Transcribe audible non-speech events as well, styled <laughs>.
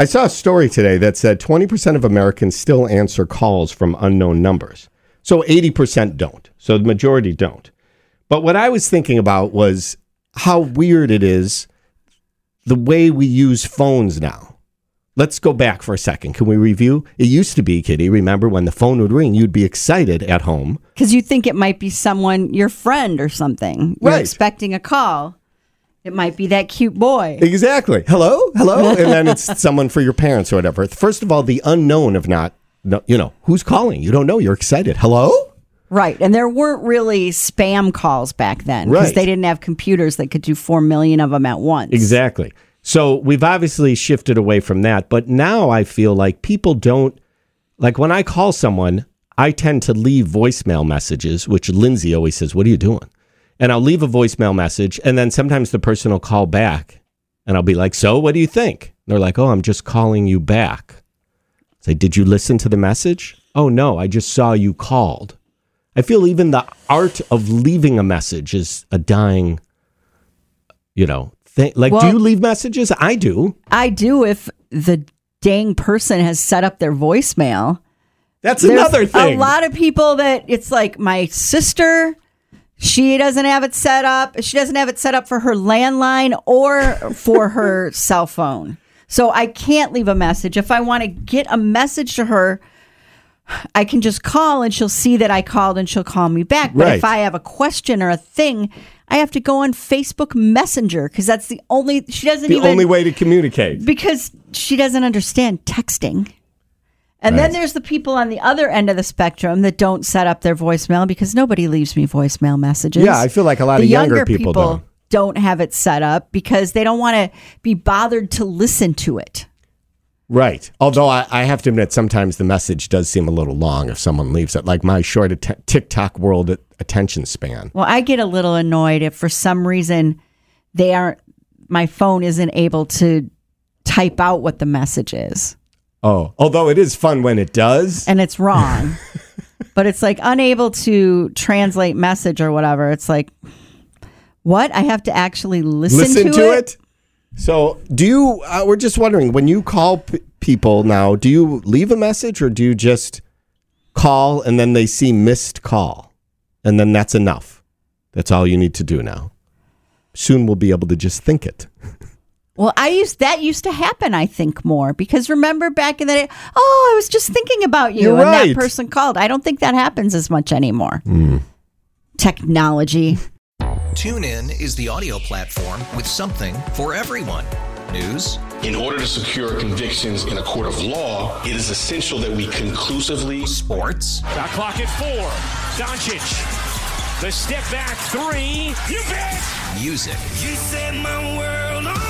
I saw a story today that said 20% of Americans still answer calls from unknown numbers. So 80% don't. So the majority don't. But what I was thinking about was how weird it is the way we use phones now. Let's go back for a second. Can we review? It used to be, Kitty, remember when the phone would ring, you'd be excited at home. Because you think it might be someone, your friend or something. You're Right. expecting a call. It might be that cute boy. Exactly. Hello, hello, and then it's <laughs> someone for your parents or whatever. First of all, the unknown of not, no, you know, who's calling? You don't know. You're excited. Hello. Right. And there weren't really spam calls back then because Right. they didn't have computers that could do 4 million of them at once. Exactly. So we've obviously shifted away from that, but now I feel like people don't like when I call someone, I tend to leave voicemail messages, which Lindsay always says, "What are you doing?" And I'll leave a voicemail message, and then sometimes the person will call back, and I'll be like, "So, what do you think?" And they're like, "Oh, I'm just calling you back." I Say, "Did you listen to the message?" "Oh no, I just saw you called." I feel even the art of leaving a message is a dying, you know, thing. Like, do you leave messages? I do. I do if the dang person has set up their voicemail. That's There's another thing. A lot of people that it's like my sister, she doesn't have it set up. She doesn't have it set up for her landline or for <laughs> her cell phone. So I can't leave a message. If I want to get a message to her, I can just call and she'll see that I called and she'll call me back. But if I have a question or a thing, I have to go on Facebook Messenger because that's the only she doesn't the even only way to communicate. because she doesn't understand texting. And then there's the people on the other end of the spectrum that don't set up their voicemail because nobody leaves me voicemail messages. Yeah, I feel like a lot the of younger people don't. don't have it set up because they don't want to be bothered to listen to it. Right. Although I, I have to admit, sometimes the message does seem a little long if someone leaves it. Like my short att- TikTok world attention span. Well, I get a little annoyed if for some reason they aren't my phone isn't able to type out what the message is. Oh, although it is fun when it does. and it's wrong. <laughs> but it's like unable to translate message or whatever. It's like, what? I have to actually listen, Listen to, to it? it. So, do you? Uh, we're just wondering when you call p- people now. Do you leave a message or do you just call and then they see missed call, and then that's enough? That's all you need to do now. Soon we'll be able to just think it. <laughs> Well, I used that used to happen. I think more because remember back in the day. Oh, I was just thinking about you, You're and right. that person called. I don't think that happens as much anymore. Hmm. Technology. TuneIn is the audio platform with something for everyone. News, In order to secure convictions in a court of law, it is essential that we conclusively sports, Shot clock at four. Doncic. The step back three. You bet. music, You set my world on fire. Yes.